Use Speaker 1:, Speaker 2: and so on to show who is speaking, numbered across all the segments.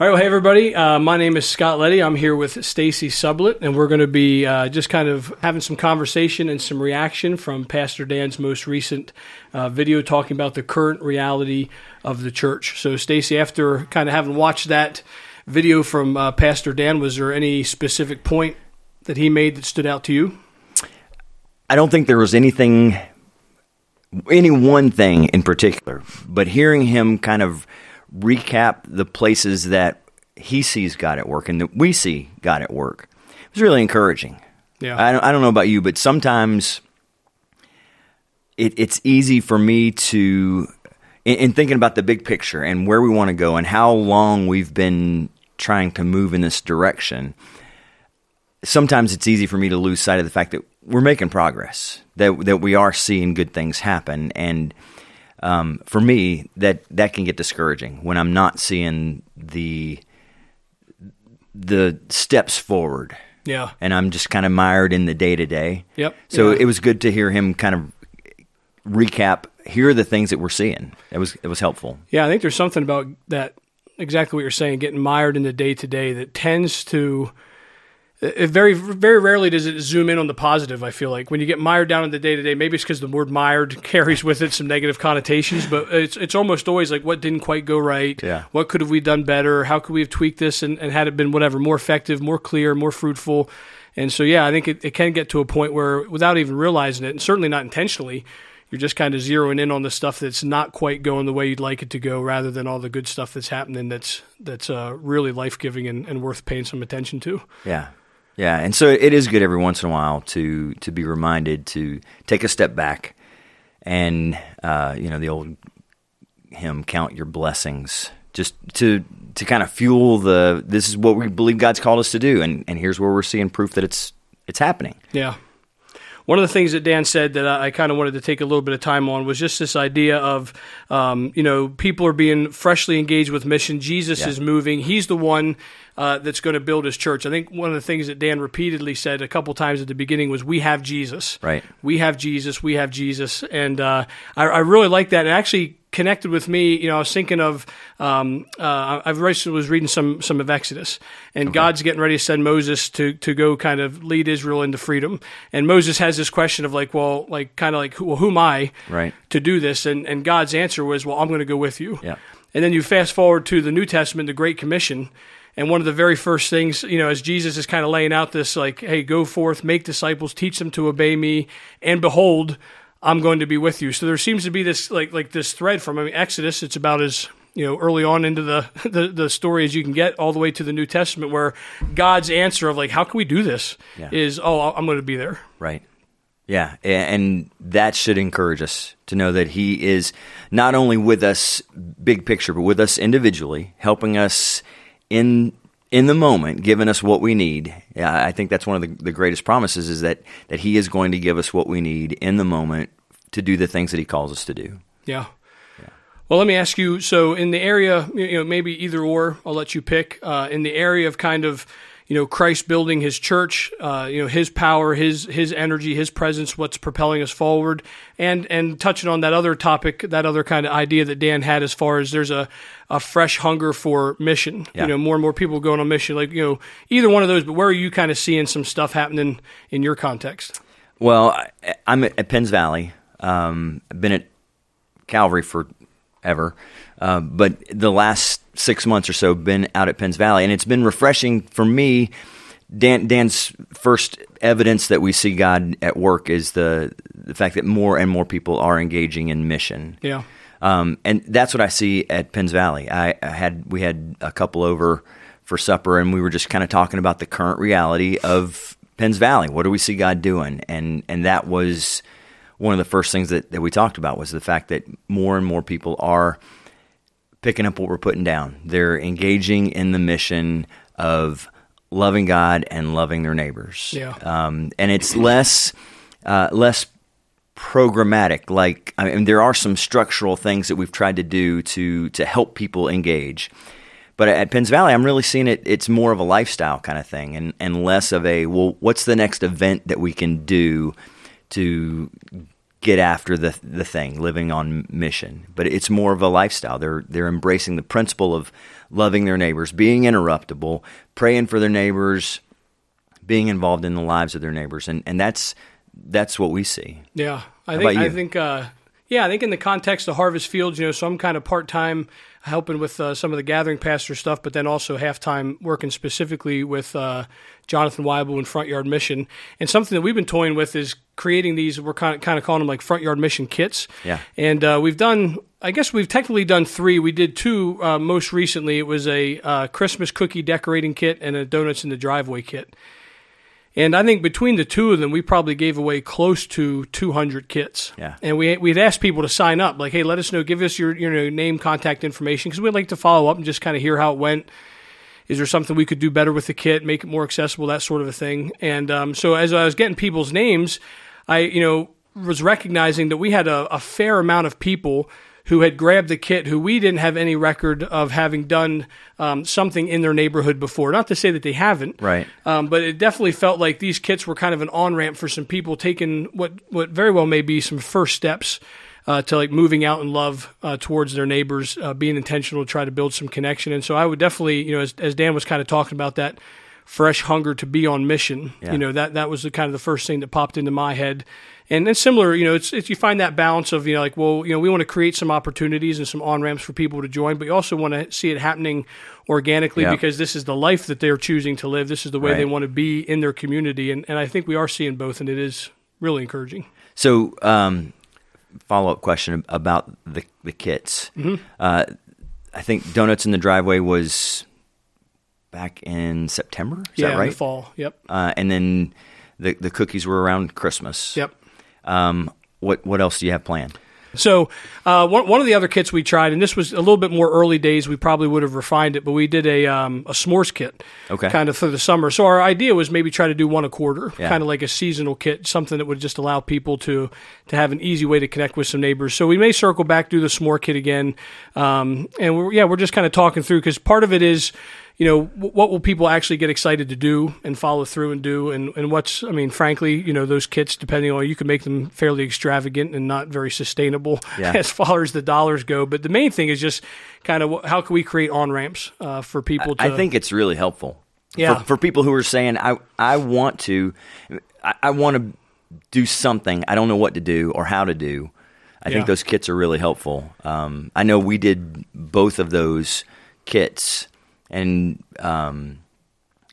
Speaker 1: All right, well, hey everybody. Uh, my name is Scott Letty. I'm here with Stacy Sublett, and we're going to be uh, just kind of having some conversation and some reaction from Pastor Dan's most recent uh, video talking about the current reality of the church. So, Stacy, after kind of having watched that video from uh, Pastor Dan, was there any specific point that he made that stood out to you?
Speaker 2: I don't think there was anything, any one thing in particular, but hearing him kind of recap the places that he sees God at work and that we see God at work. It was really encouraging.
Speaker 1: Yeah.
Speaker 2: I don't, I don't know about you, but sometimes it, it's easy for me to, in, in thinking about the big picture and where we want to go and how long we've been trying to move in this direction, sometimes it's easy for me to lose sight of the fact that we're making progress, that, that we are seeing good things happen. And um, for me, that that can get discouraging when I'm not seeing the the steps forward.
Speaker 1: Yeah.
Speaker 2: And I'm just kind of mired in the day to day.
Speaker 1: Yep.
Speaker 2: So
Speaker 1: Yeah.
Speaker 2: it was good to hear him kind of recap. Here are the things that we're seeing. It was it was helpful.
Speaker 1: Yeah, I think there's something about that, exactly what you're saying, getting mired in the day to day that tends to. It very, very rarely does it zoom in on the positive. I feel like when you get mired down in the day to day, maybe it's because the word "mired" carries with it some negative connotations. But it's it's almost always like what didn't quite go right.
Speaker 2: Yeah.
Speaker 1: What could have we done better? How could we have tweaked this and, and had it been whatever more effective, more clear, more fruitful? And so, yeah, I think it, it can get to a point where, without even realizing it, and certainly not intentionally, you're just kind of zeroing in on the stuff that's not quite going the way you'd like it to go, rather than all the good stuff that's happening that's that's uh, really life giving and, and worth paying some attention to.
Speaker 2: Yeah. Yeah, and so it is good every once in a while to to be reminded to take a step back, and uh, you know the old hymn, "Count your blessings," just to to kind of fuel the. This is what we believe God's called us to do, and and here's where we're seeing proof that it's it's happening.
Speaker 1: Yeah. One of the things that Dan said that I, I kind of wanted to take a little bit of time on was just this idea of, um, you know, people are being freshly engaged with mission. Jesus
Speaker 2: Yeah.
Speaker 1: is moving. He's the one uh, that's going to build his church. I think one of the things that Dan repeatedly said a couple times at the beginning was, "We have Jesus."
Speaker 2: Right.
Speaker 1: We have Jesus. We have Jesus, and uh, I, I really like that. It actually connected with me. You know, I was thinking of um, uh, I recently was reading some some of Exodus, and God's getting ready to send Moses to to go kind of lead Israel into freedom. And Moses has this question of like, well, like kind of like, who, well, who am I
Speaker 2: Right.
Speaker 1: to do this? And and God's answer was, well, I'm going to go with you.
Speaker 2: Yeah.
Speaker 1: And then you fast forward to the New Testament, the Great Commission. And one of the very first things, you know, as Jesus is kind of laying out this, like, hey, go forth, make disciples, teach them to obey me, and behold, I'm going to be with you. So there seems to be this, like, like this thread from I mean, Exodus. It's about as you know early on into the, the the story as you can get, all the way to the New Testament, where God's answer of like, how can we do this,
Speaker 2: Yeah.
Speaker 1: is, oh, I'm going to be there.
Speaker 2: Right. Yeah, and that should encourage us to know that He is not only with us, big picture, but with us individually, helping us in in the moment, giving us what we need. I think that's one of the, the greatest promises is that that He is going to give us what we need in the moment to do the things that He calls us to do.
Speaker 1: Yeah. Well, let me ask you. So, in the area, you know, maybe either or, I'll let you pick. Uh, in the area of kind of, you know, Christ building His church, uh, you know, His power, His His energy, His presence, what's propelling us forward, and and touching on that other topic, that other kind of idea that Dan had, as far as there's a a fresh hunger for mission.
Speaker 2: Yeah.
Speaker 1: You know, more and more people going on mission. Like, you know, either one of those. But where are you kind of seeing some stuff happening in your context?
Speaker 2: Well, I, I'm at, Penns Valley. Um, I've been at Calvary forever, uh, but the last six months or so been out at Penns Valley, and it's been refreshing for me. Dan, Dan's first evidence that we see God at work is the the fact that more and more people are engaging in mission.
Speaker 1: Yeah.
Speaker 2: Um, and that's what I see at Penns Valley. I, I had we had a couple over for supper, and we were just kind of talking about the current reality of Penns Valley. What do we see God doing? And and that was one of the first things that, that we talked about was the fact that more and more people are picking up what we're putting down. They're engaging in the mission of loving God and loving their neighbors.
Speaker 1: Yeah.
Speaker 2: Um, and it's less uh, less programmatic. Like I mean, there are some structural things that we've tried to do to to help people engage. But at Penns Valley, I'm really seeing it. It's more of a lifestyle kind of thing, and and less of a well, what's the next event that we can do to get after the the thing, living on mission. But it's more of a lifestyle. They're they're embracing the principle of loving their neighbors, being interruptible, praying for their neighbors, being involved in the lives of their neighbors, and and that's that's what we see.
Speaker 1: Yeah, I
Speaker 2: How
Speaker 1: think I think uh, yeah, I think in the context of Harvest Fields, you know, so I'm kind of part time helping with uh, some of the gathering pastor stuff, but then also half time working specifically with uh, Jonathan Weibel and Front Yard Mission. And something that we've been toying with is creating these. We're kind of kind of calling them like Front Yard Mission kits.
Speaker 2: Yeah.
Speaker 1: And uh, we've done. I guess we've technically done three. We did two uh, most recently. It was a uh, Christmas cookie decorating kit and a donuts in the driveway kit. And I think between the two of them, we probably gave away close to 200 kits.
Speaker 2: Yeah.
Speaker 1: And we we'd asked people to sign up, like, hey, let us know, give us your your know, name, contact information, because we'd like to follow up and just kind of hear how it went. Is there something we could do better with the kit, make it more accessible, that sort of a thing? And um, so as I was getting people's names, I you know was recognizing that we had a, a fair amount of people who had grabbed the kit who we didn't have any record of having done um, something in their neighborhood before. Not to say that they haven't,
Speaker 2: Right.
Speaker 1: um, but it definitely felt like these kits were kind of an on ramp for some people taking what what very well may be some first steps uh, to like moving out in love uh, towards their neighbors, uh, being intentional to try to build some connection. And so I would definitely, you know, as, as Dan was kind of talking about that fresh hunger to be on mission,
Speaker 2: Yeah.
Speaker 1: you know, that that was the kind of the first thing that popped into my head. And then similar, you know, it's, it's you find that balance of you know like well, you know, we want to create some opportunities and some on ramps for people to join, but you also want to see it happening organically
Speaker 2: Yeah.
Speaker 1: because this is the life that they're choosing to live. This is the way they want to be in their community, and, and I think we are seeing both, and it is really encouraging.
Speaker 2: So, um, follow up question about the the kits.
Speaker 1: Mm-hmm.
Speaker 2: Uh, I think donuts in the driveway was back in September. Is
Speaker 1: yeah,
Speaker 2: that
Speaker 1: in
Speaker 2: right?
Speaker 1: the fall. Yep,
Speaker 2: Uh, and then the the cookies were around Christmas.
Speaker 1: yep.
Speaker 2: Um, what what else do you have planned?
Speaker 1: So uh, one one of the other kits we tried, and this was a little bit more early days. We probably would have refined it, but we did a um, a s'mores kit,
Speaker 2: Okay.
Speaker 1: kind of for the summer. So our idea was maybe try to do one a quarter,
Speaker 2: Yeah.
Speaker 1: kind of like a seasonal kit, something that would just allow people to to have an easy way to connect with some neighbors. So we may circle back do the s'more kit again, um, and we're, yeah, we're just kind of talking through because part of it is. You know, what will people actually get excited to do and follow through and do? And, and what's, I mean, frankly, you know, those kits, depending on, you can make them fairly extravagant and not very sustainable
Speaker 2: Yeah.
Speaker 1: as far as the dollars go. But the main thing is just kind of how can we create on ramps uh, for people to.
Speaker 2: I think it's really helpful.
Speaker 1: Yeah.
Speaker 2: For, for people who are saying, I I want to, I, I want to do something. I don't know what to do or how to do. I
Speaker 1: Yeah.
Speaker 2: think those kits are really helpful. Um, I know we did both of those kits, and um,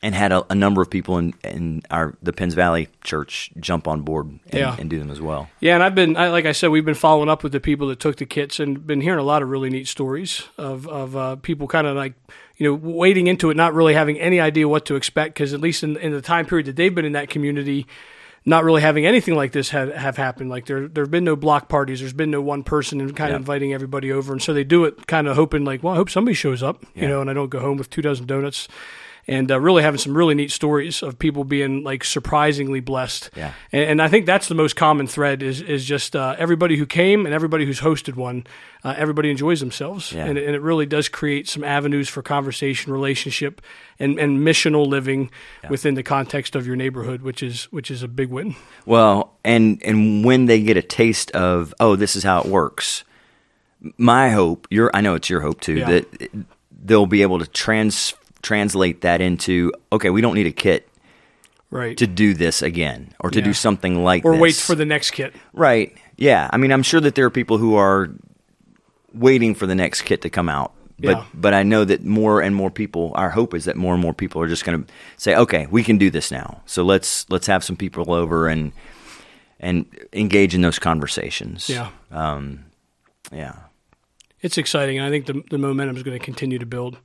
Speaker 2: and had a, a number of people in, in our the Penns Valley Church jump on board and,
Speaker 1: Yeah.
Speaker 2: and do them as well.
Speaker 1: Yeah, and I've been, I, like I said, we've been following up with the people that took the kits and been hearing a lot of really neat stories of of uh, people kind of like you know wading into it, not really having any idea what to expect because at least in, in the time period that they've been in that community. Not really having anything like this have, have happened. Like there, there have been no block parties. There's been no one person and kind
Speaker 2: Yeah.
Speaker 1: of inviting everybody over, and so they do it kind of hoping like, well, I hope somebody shows up, you know, and I don't go home with two dozen donuts. And uh, really having some really neat stories of people being like surprisingly blessed.
Speaker 2: Yeah.
Speaker 1: And, and I think that's the most common thread is is just uh, everybody who came and everybody who's hosted one, uh, everybody enjoys themselves,
Speaker 2: Yeah.
Speaker 1: and, it- and it really does create some avenues for conversation, relationship, and, and missional living within the context of your neighborhood, which is which is a big win.
Speaker 2: Well, and and when they get a taste of, oh, this is how it works. My hope, your I know it's your hope too,
Speaker 1: Yeah.
Speaker 2: that they'll be able to trans translate that into, okay, we don't need a kit
Speaker 1: Right.
Speaker 2: to do this again or to
Speaker 1: Yeah.
Speaker 2: do something like
Speaker 1: or
Speaker 2: this.
Speaker 1: wait for the next kit.
Speaker 2: right. Yeah, I mean, I'm sure that there are people who are waiting for the next kit to come out. But
Speaker 1: Yeah.
Speaker 2: but I know that more and more people. Our hope is that more and more people are just going to say, okay, we can do this now. So let's let's have some people over and and engage in those conversations.
Speaker 1: Yeah.
Speaker 2: Um, yeah.
Speaker 1: It's exciting, and I think the, the momentum is going to continue to build.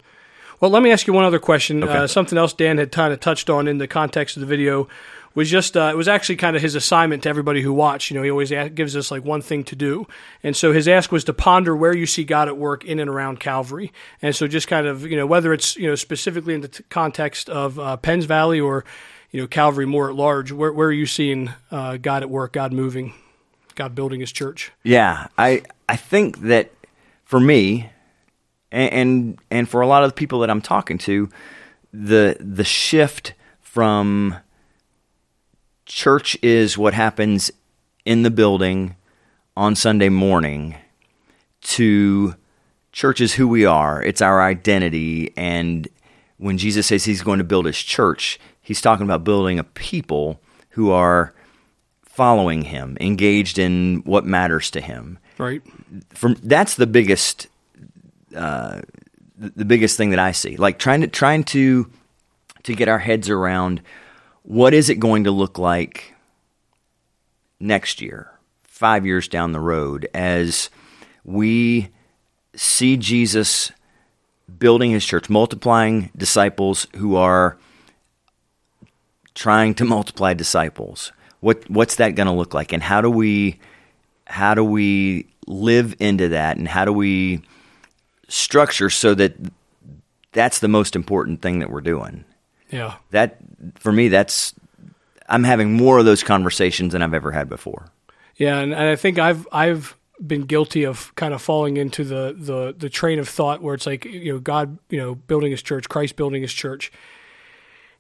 Speaker 1: Well, let me ask you one other question.
Speaker 2: Okay.
Speaker 1: Uh, something else Dan had kind of touched on in the context of the video was just uh, it was actually kind of his assignment to everybody who watched. You know, he always gives us like one thing to do, and so his ask was to ponder where you see God at work in and around Calvary. And so, just kind of you know whether it's you know specifically in the t- context of uh, Penns Valley or you know Calvary more at large, where where are you seeing uh, God at work, God moving, God building His church?
Speaker 2: Yeah, I I think that for me, and and, and for a lot of the people that I'm talking to, the the shift from church is what happens in the building on Sunday morning to church is who we are. It's our identity. And when Jesus says he's going to build his church, he's talking about building a people who are following him, engaged in what matters to him.
Speaker 1: Right.
Speaker 2: From that's the biggest, uh, the biggest thing that I see. Like trying to trying to to get our heads around what is it going to look like next year, five years down the road, as we see Jesus building his church, multiplying disciples who are trying to multiply disciples. What what's that going to look like, and how do we how do we live into that, and how do we structure so that that's the most important thing that we're doing.
Speaker 1: Yeah.
Speaker 2: That for me, that's I'm having more of those conversations than I've ever had before.
Speaker 1: Yeah, and, and I think I've I've been guilty of kind of falling into the, the the train of thought where it's like you know God you know building His church, Christ building His church,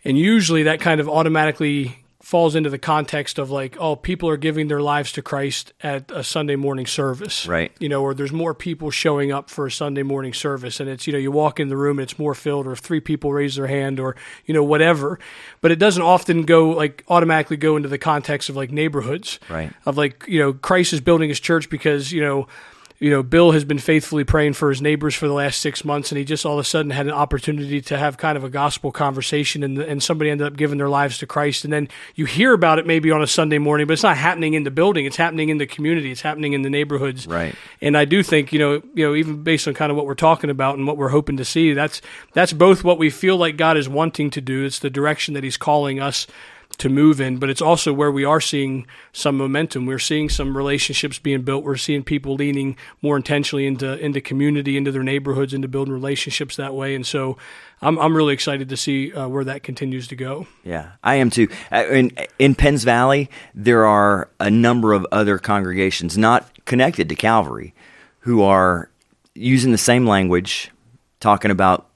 Speaker 1: and usually that kind of automatically falls into the context of like, oh, people are giving their lives to Christ at a Sunday morning service.
Speaker 2: Right.
Speaker 1: You know, or there's more people showing up for a Sunday morning service and it's, you know, you walk in the room and it's more filled or three people raise their hand or, you know, whatever. But it doesn't often go like automatically go into the context of like neighborhoods.
Speaker 2: Right.
Speaker 1: Of like, you know, Christ is building his church because, you know, you know, Bill has been faithfully praying for his neighbors for the last six months, and he just all of a sudden had an opportunity to have kind of a gospel conversation, and, and somebody ended up giving their lives to Christ. And then you hear about it maybe on a Sunday morning, but it's not happening in the building; it's happening in the community, it's happening in the neighborhoods.
Speaker 2: Right.
Speaker 1: And I do think, you know, you know, even based on kind of what we're talking about and what we're hoping to see, that's that's both what we feel like God is wanting to do. It's the direction that He's calling us to move in, but it's also where we are seeing some momentum. We're seeing some relationships being built. We're seeing people leaning more intentionally into into community, into their neighborhoods, into building relationships that way. And so, I'm I'm really excited to see uh, where that continues to go.
Speaker 2: Yeah, I am too. Uh, in in Penns Valley, there are a number of other congregations not connected to Calvary who are using the same language, talking about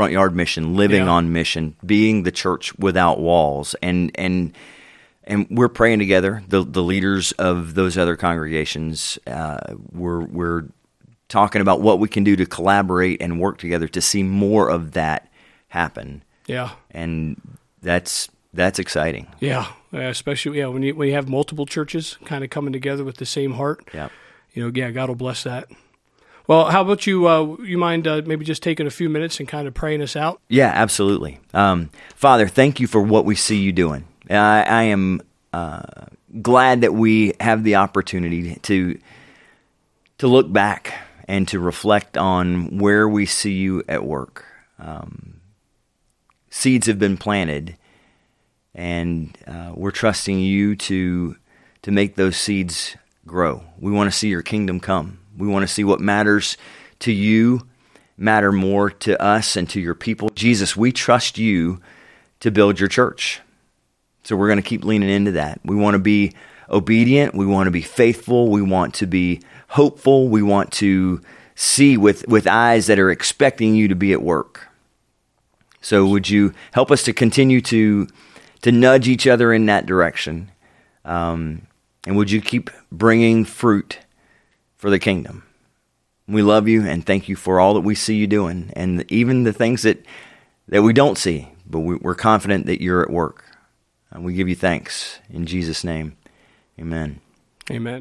Speaker 2: front yard mission, living
Speaker 1: Yeah.
Speaker 2: on mission, being the church without walls, and and and we're praying together. The the leaders of those other congregations, uh, we're we're talking about what we can do to collaborate and work together to see more of that happen,
Speaker 1: Yeah,
Speaker 2: and that's that's exciting.
Speaker 1: yeah, yeah especially yeah when you when you have multiple churches kind of coming together with the same heart.
Speaker 2: Yeah.
Speaker 1: You know, yeah, God will bless that. Well, how about you? Uh, you mind uh, maybe just taking a few minutes and kind of praying us out?
Speaker 2: Yeah, absolutely. Um, Father, thank you for what we see you doing. I, I am uh, glad that we have the opportunity to to look back and to reflect on where we see you at work. Um, seeds have been planted, and uh, we're trusting you to to make those seeds grow. We want to see your kingdom come. We want to see what matters to you matter more to us and to your people. Jesus, we trust you to build your church. So we're going to keep leaning into that. We want to be obedient. We want to be faithful. We want to be hopeful. We want to see with, with eyes that are expecting you to be at work. So would you help us to continue to to nudge each other in that direction? Um, and would you keep bringing fruit for the kingdom? We love you and thank you for all that we see you doing, and even the things that that we don't see, but we, we're confident that you're at work. And we give you thanks in Jesus' name. Amen.
Speaker 1: Amen.